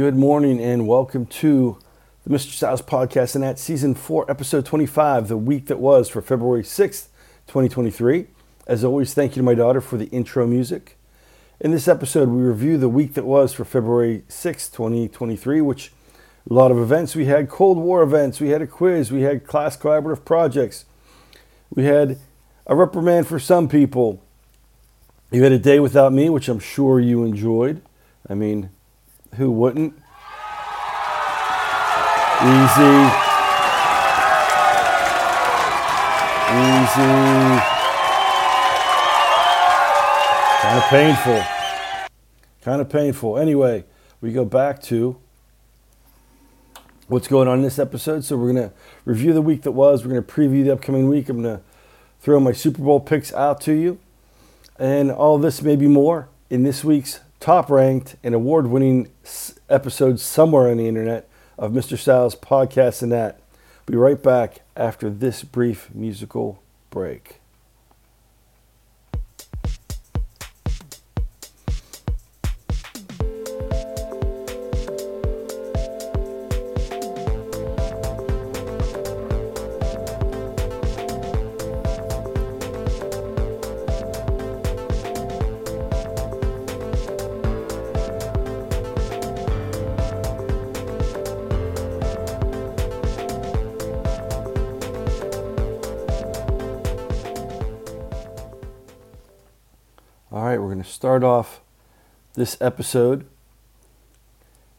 Good morning and welcome to the Mr. Styles Podcast and at season four, episode 25, the week that was for February 6th, 2023. As always, thank you to my daughter for the intro music. In this episode, we review the week that was for February 6th, 2023, which a lot of events. We had Cold War events, we had a quiz, we had class collaborative projects, we had a reprimand for some people. You had a day without me, which I'm sure you enjoyed. I mean, who wouldn't? Easy. Easy. Kind of painful. Kind of painful. Anyway, we go back to what's going on in this episode. So we're going to review the week that was. We're going to preview the upcoming week. I'm going to throw my Super Bowl picks out to you. And all this, maybe more, in this week's top ranked and award winning episode somewhere on the internet of Mr. Styles podcast and that. Be right back after this brief musical break. Start off this episode,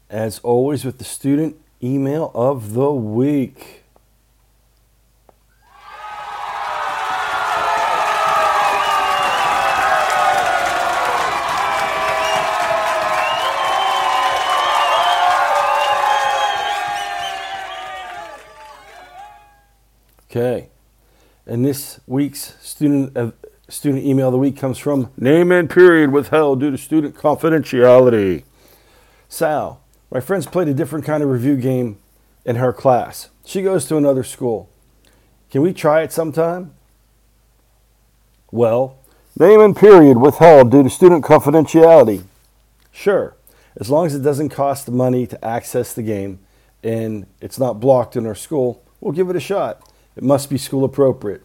as always, with the student email of the week. Okay, and this week's student of student email of the week comes from name and period withheld due to student confidentiality. Sal, my friends played a different kind of review game in her class. She goes to another school. Can we try it sometime? Well, name and period withheld due to student confidentiality. Sure, as long as it doesn't cost money to access the game and it's not blocked in our school, we'll give it a shot. It must be school appropriate.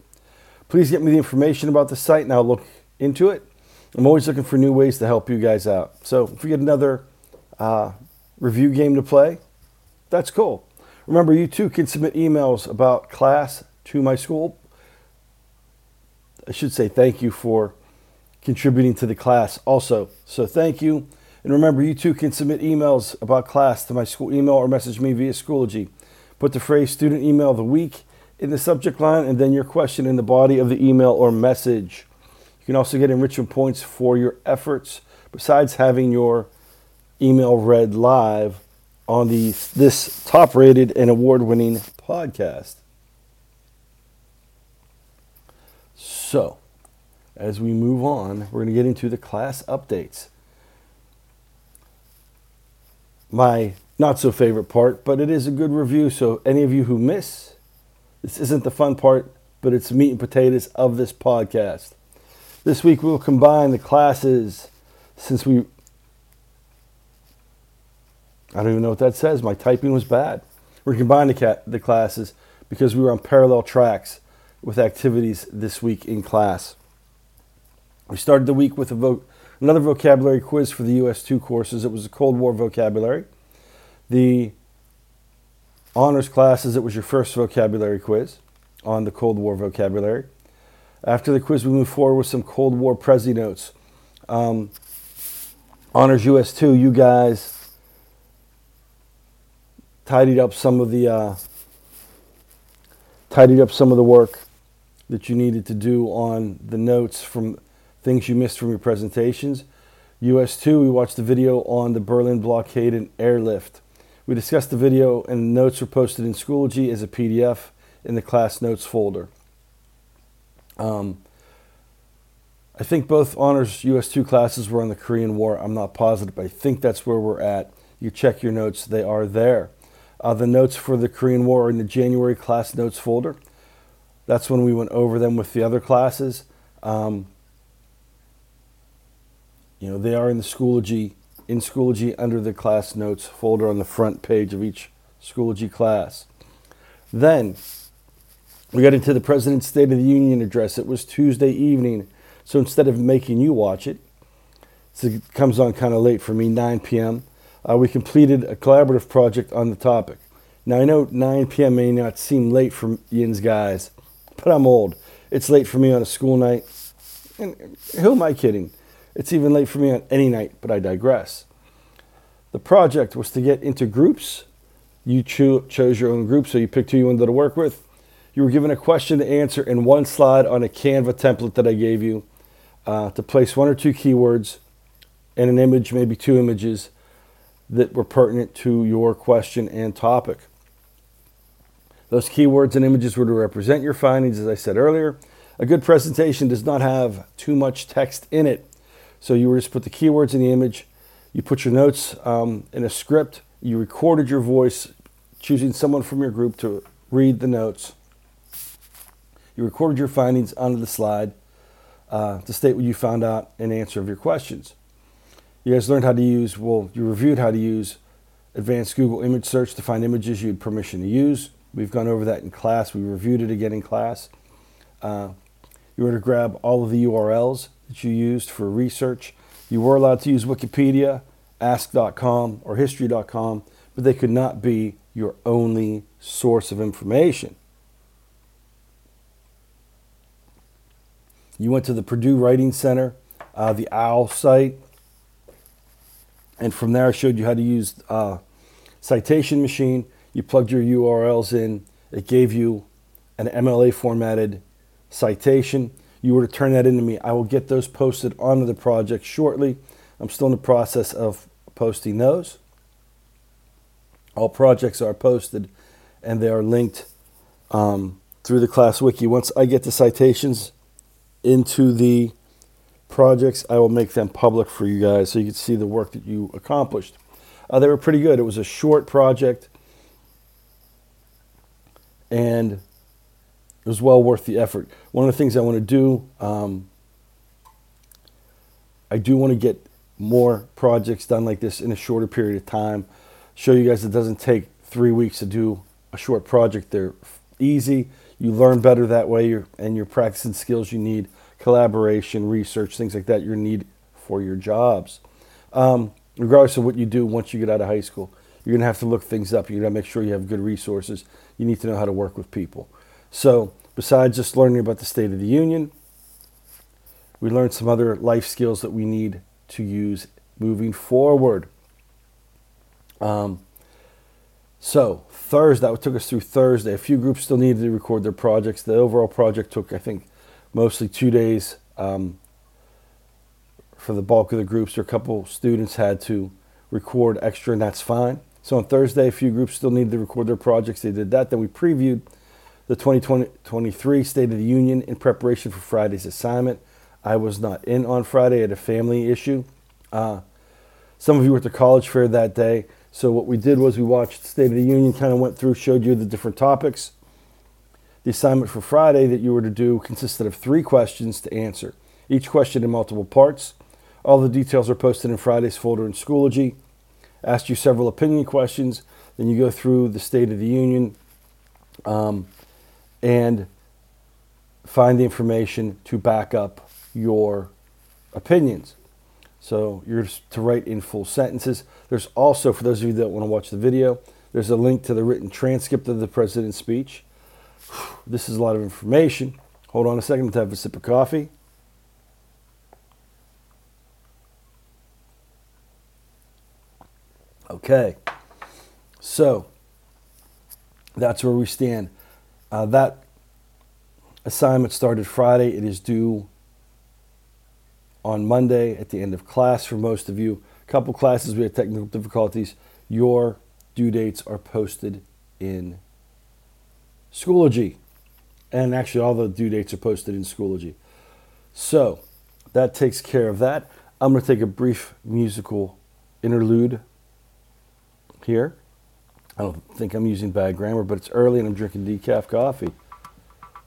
Please get me the information about the site and I'll look into it. I'm always looking for new ways to help you guys out. So if we get another uh, review game to play, that's cool. Remember, you too can submit emails about class to my school. I should say thank you for contributing to the class also. So thank you. And remember, you too can submit emails about class to my school email or message me via Schoology. Put the phrase student email of the week in the subject line and then your question in the body of the email or message. You can also get enrichment points for your efforts besides having your email read live on the this top rated and award winning podcast. So, as we move on, we're going to get into the class updates. My not so favorite part, but it is a good review. So, any of you who miss, this isn't the fun part, but it's meat and potatoes of this podcast. This week we'll combine the classes since we. I don't even know what that says. My typing was bad. We're combining the, ca- the classes because we were on parallel tracks with activities this week in class. We started the week with a vo- another vocabulary quiz for the US2 courses. It was a Cold War vocabulary. The honors classes, it was your first vocabulary quiz on the Cold War vocabulary. After the quiz, we moved forward with some Cold War Prezi notes. Um, honors US 2, you guys tidied up some of the uh, tidied up some of the work that you needed to do on the notes from things you missed from your presentations. US 2, we watched the video on the Berlin blockade and airlift. We discussed the video and the notes were posted in Schoology as a PDF in the class notes folder. Um, I think both honors US2 classes were on the Korean War. I'm not positive, but I think that's where we're at. You check your notes, they are there. Uh, the notes for the Korean War are in the January class notes folder. That's when we went over them with the other classes. Um, you know, they are in the Schoology in Schoology under the class notes folder on the front page of each Schoology class. Then we got into the President's State of the Union address. It was Tuesday evening, so instead of making you watch it, it comes on kind of late for me, 9 p.m. Uh, we completed a collaborative project on the topic. Now I know 9 p.m. may not seem late for Yin's guys, but I'm old. It's late for me on a school night. And who am I kidding? It's even late for me on any night, but I digress. The project was to get into groups. You cho- chose your own group, so you picked who you wanted to work with. You were given a question to answer in one slide on a Canva template that I gave you uh, to place one or two keywords and an image, maybe two images that were pertinent to your question and topic. Those keywords and images were to represent your findings, as I said earlier. A good presentation does not have too much text in it. So you were just put the keywords in the image, you put your notes um, in a script, you recorded your voice, choosing someone from your group to read the notes. You recorded your findings onto the slide uh, to state what you found out and answer of your questions. You guys learned how to use, well, you reviewed how to use advanced Google image search to find images you had permission to use. We've gone over that in class. We reviewed it again in class. Uh, you were to grab all of the URLs that you used for research. You were allowed to use Wikipedia, Ask.com, or History.com, but they could not be your only source of information. You went to the Purdue Writing Center, uh, the OWL site, and from there I showed you how to use uh, citation machine. You plugged your URLs in. It gave you an MLA formatted citation. You were to turn that into me. I will get those posted onto the project shortly. I'm still in the process of posting those. All projects are posted and they are linked um, through the class wiki. Once I get the citations into the projects, I will make them public for you guys so you can see the work that you accomplished. Uh, they were pretty good. It was a short project and it was well worth the effort. One of the things I want to do, um, I do want to get more projects done like this in a shorter period of time. Show you guys it doesn't take three weeks to do a short project. They're easy. You learn better that way, you're, and you're practicing skills you need collaboration, research, things like that you need for your jobs. Um, regardless of what you do once you get out of high school, you're going to have to look things up. You're to make sure you have good resources. You need to know how to work with people. So, besides just learning about the State of the Union, we learned some other life skills that we need to use moving forward. Um, so, Thursday, that took us through Thursday. A few groups still needed to record their projects. The overall project took, I think, mostly two days um, for the bulk of the groups. There a couple students had to record extra, and that's fine. So on Thursday, a few groups still needed to record their projects. They did that. Then we previewed the 2023 State of the Union in preparation for Friday's assignment. I was not in on Friday. Had a family issue. Uh, some of you were at the college fair that day. So what we did was we watched State of the Union, kind of went through, showed you the different topics. The assignment for Friday that you were to do consisted of three questions to answer, each question in multiple parts. All the details are posted in Friday's folder in Schoology. Asked you several opinion questions. Then you go through the State of the Union um, and find the information to back up your opinions. So you're to write in full sentences. There's also, for those of you that want to watch the video, there's a link to the written transcript of the president's speech. This is a lot of information. Hold on a second to have a sip of coffee. Okay, so that's where we stand. Uh, that assignment started Friday. It is due on Monday at the end of class for most of you. A couple classes we had technical difficulties. Your due dates are posted in Schoology. And actually, all the due dates are posted in Schoology. So that takes care of that. I'm going to take a brief musical interlude here. I don't think I'm using bad grammar, but it's early and I'm drinking decaf coffee.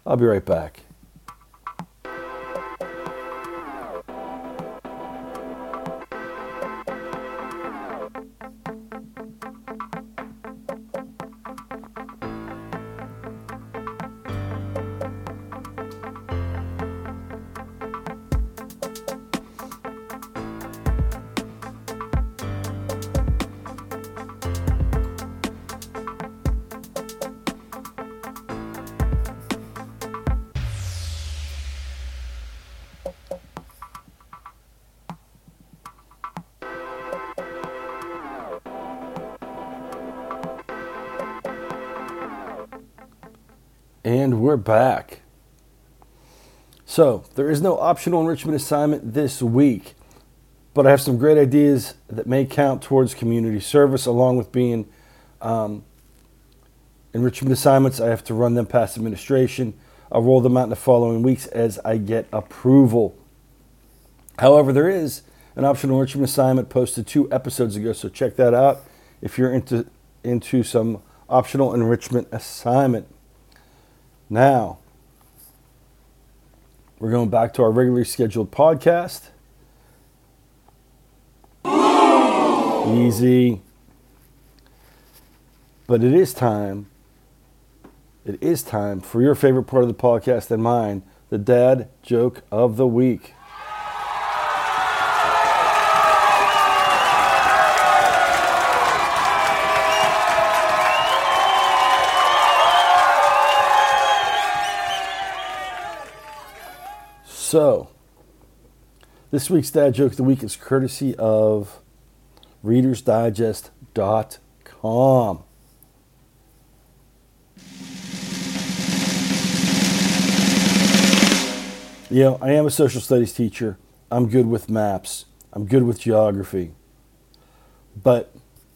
I'll be right back. And we're back. So, there is no optional enrichment assignment this week, but I have some great ideas that may count towards community service, along with being um, enrichment assignments. I have to run them past administration. I'll roll them out in the following weeks as I get approval. However, there is an optional enrichment assignment posted two episodes ago, so check that out if you're into into some optional enrichment assignment. Now, we're going back to our regularly scheduled podcast. Easy. But it is time. It is time for your favorite part of the podcast and mine, the dad joke of the week. So, this week's Dad Joke of the Week is courtesy of ReadersDigest.com. You know, I am a social studies teacher. I'm good with maps. I'm good with geography. But,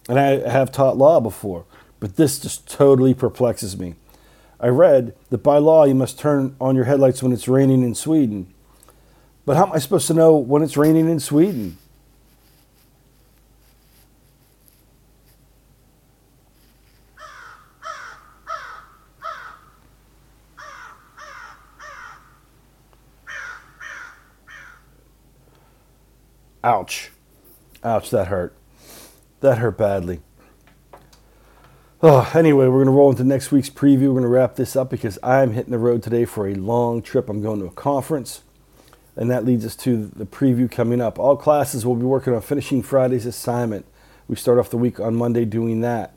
and I have taught law before, but this just totally perplexes me. I read that by law you must turn on your headlights when it's raining in Sweden. But how am I supposed to know when it's raining in Sweden? Ouch. Ouch, that hurt. That hurt badly. Oh, anyway, we're going to roll into next week's preview. We're going to wrap this up because I'm hitting the road today for a long trip. I'm going to a conference. And that leads us to the preview coming up. All classes will be working on finishing Friday's assignment. We start off the week on Monday doing that.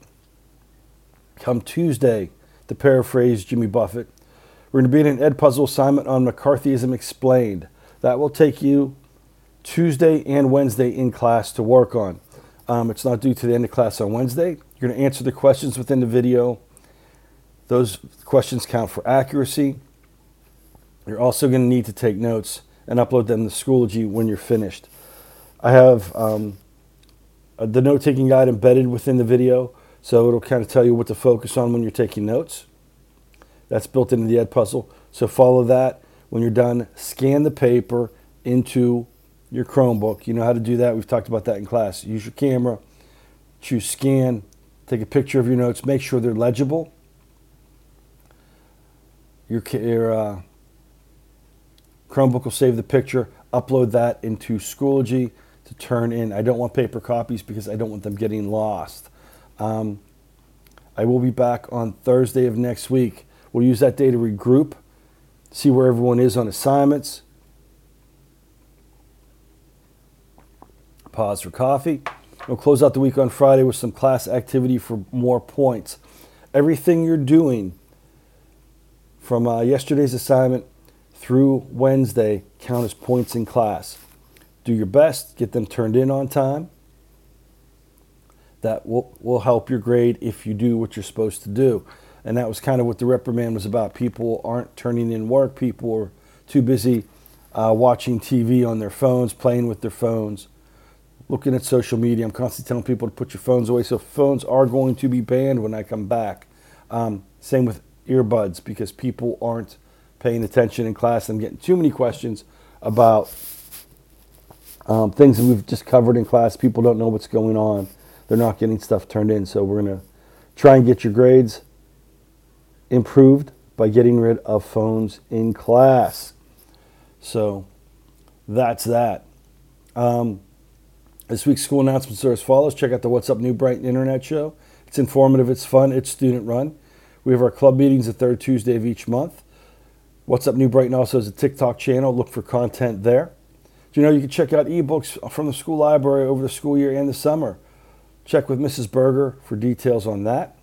Come Tuesday, to paraphrase Jimmy Buffett, we're going to be in an Ed Puzzle assignment on McCarthyism Explained. That will take you Tuesday and Wednesday in class to work on. Um, it's not due to the end of class on Wednesday. You're going to answer the questions within the video. Those questions count for accuracy. You're also going to need to take notes and upload them to Schoology when you're finished. I have um, the note taking guide embedded within the video, so it'll kind of tell you what to focus on when you're taking notes. That's built into the Ed Puzzle. So follow that. When you're done, scan the paper into your Chromebook. You know how to do that. We've talked about that in class. Use your camera, choose scan, take a picture of your notes, make sure they're legible. Your, your uh, Chromebook will save the picture, upload that into Schoology to turn in. I don't want paper copies because I don't want them getting lost. Um, I will be back on Thursday of next week. We'll use that day to regroup, see where everyone is on assignments. Pause for coffee. We'll close out the week on Friday with some class activity for more points. Everything you're doing from uh, yesterday's assignment through Wednesday count as points in class. Do your best, get them turned in on time. That will, will help your grade if you do what you're supposed to do. And that was kind of what the reprimand was about. People aren't turning in work, people are too busy uh, watching TV on their phones, playing with their phones, looking at social media. I'm constantly telling people to put your phones away. So phones are going to be banned when I come back. Um, same with earbuds because people aren't paying attention in class. I'm getting too many questions about um, things that we've just covered in class. People don't know what's going on. They're not getting stuff turned in. So we're going to try and get your grades improved by getting rid of phones in class. So that's that. Um, this week's school announcements are as follows. Check out the What's Up New Brighton Internet Show. It's informative, it's fun, it's student run. We have our club meetings the third Tuesday of each month. What's Up New Brighton also has a TikTok channel. Look for content there. Do you know you can check out ebooks from the school library over the school year and the summer? Check with Mrs. Berger for details on that.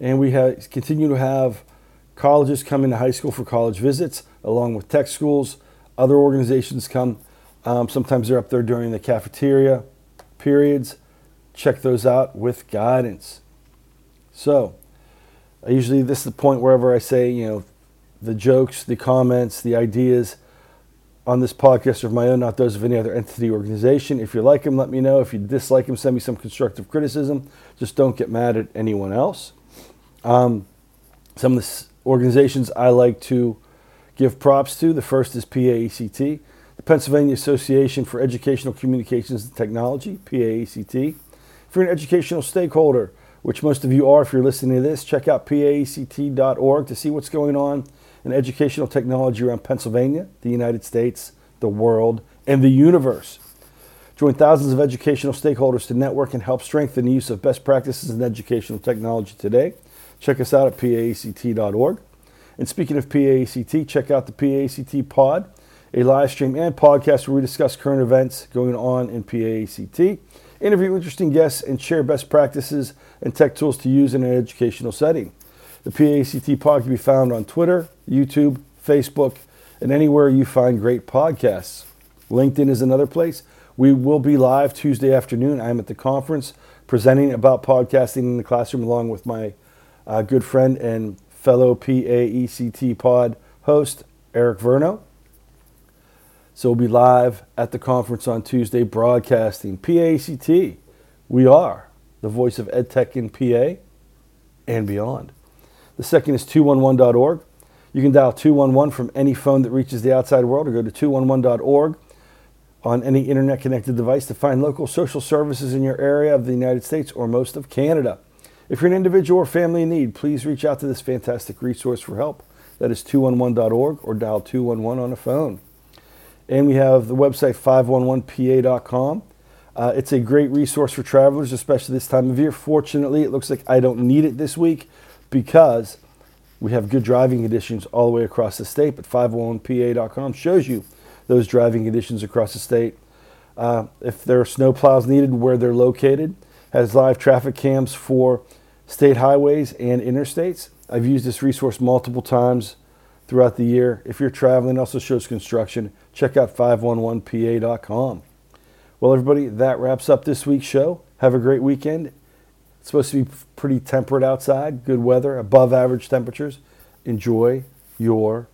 And we have, continue to have colleges come into high school for college visits, along with tech schools. Other organizations come. Um, sometimes they're up there during the cafeteria periods. Check those out with guidance. So, I usually this is the point wherever I say, you know, the jokes, the comments, the ideas on this podcast are of my own, not those of any other entity or organization. If you like them, let me know. If you dislike them, send me some constructive criticism. Just don't get mad at anyone else. Um, some of the organizations I like to give props to the first is PAECT, the Pennsylvania Association for Educational Communications and Technology, PAECT. If you're an educational stakeholder, which most of you are if you're listening to this, check out paect.org to see what's going on in educational technology around Pennsylvania, the United States, the world, and the universe. Join thousands of educational stakeholders to network and help strengthen the use of best practices in educational technology today. Check us out at paect.org. And speaking of PAECT, check out the PAECT Pod, a live stream and podcast where we discuss current events going on in PAECT, interview interesting guests, and share best practices and tech tools to use in an educational setting. The PAECT Pod can be found on Twitter, YouTube, Facebook, and anywhere you find great podcasts. LinkedIn is another place. We will be live Tuesday afternoon. I'm at the conference presenting about podcasting in the classroom along with my uh, good friend and fellow PAECT pod host, Eric Verno. So we'll be live at the conference on Tuesday broadcasting PAECT. We are the voice of EdTech in PA and beyond. The second is 211.org. You can dial 211 from any phone that reaches the outside world or go to 211.org on any internet connected device to find local social services in your area of the United States or most of Canada. If you're an individual or family in need, please reach out to this fantastic resource for help. That is 211.org or dial 211 on a phone. And we have the website 511pa.com. Uh, it's a great resource for travelers, especially this time of year. Fortunately, it looks like I don't need it this week because we have good driving conditions all the way across the state. But 511pa.com shows you those driving conditions across the state. Uh, if there are snow plows needed where they're located, has live traffic cams for state highways and interstates. I've used this resource multiple times throughout the year. If you're traveling, also shows construction. Check out 511pa.com. Well, everybody, that wraps up this week's show. Have a great weekend. It's supposed to be pretty temperate outside, good weather, above average temperatures. Enjoy your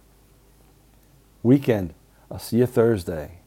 weekend. I'll see you Thursday.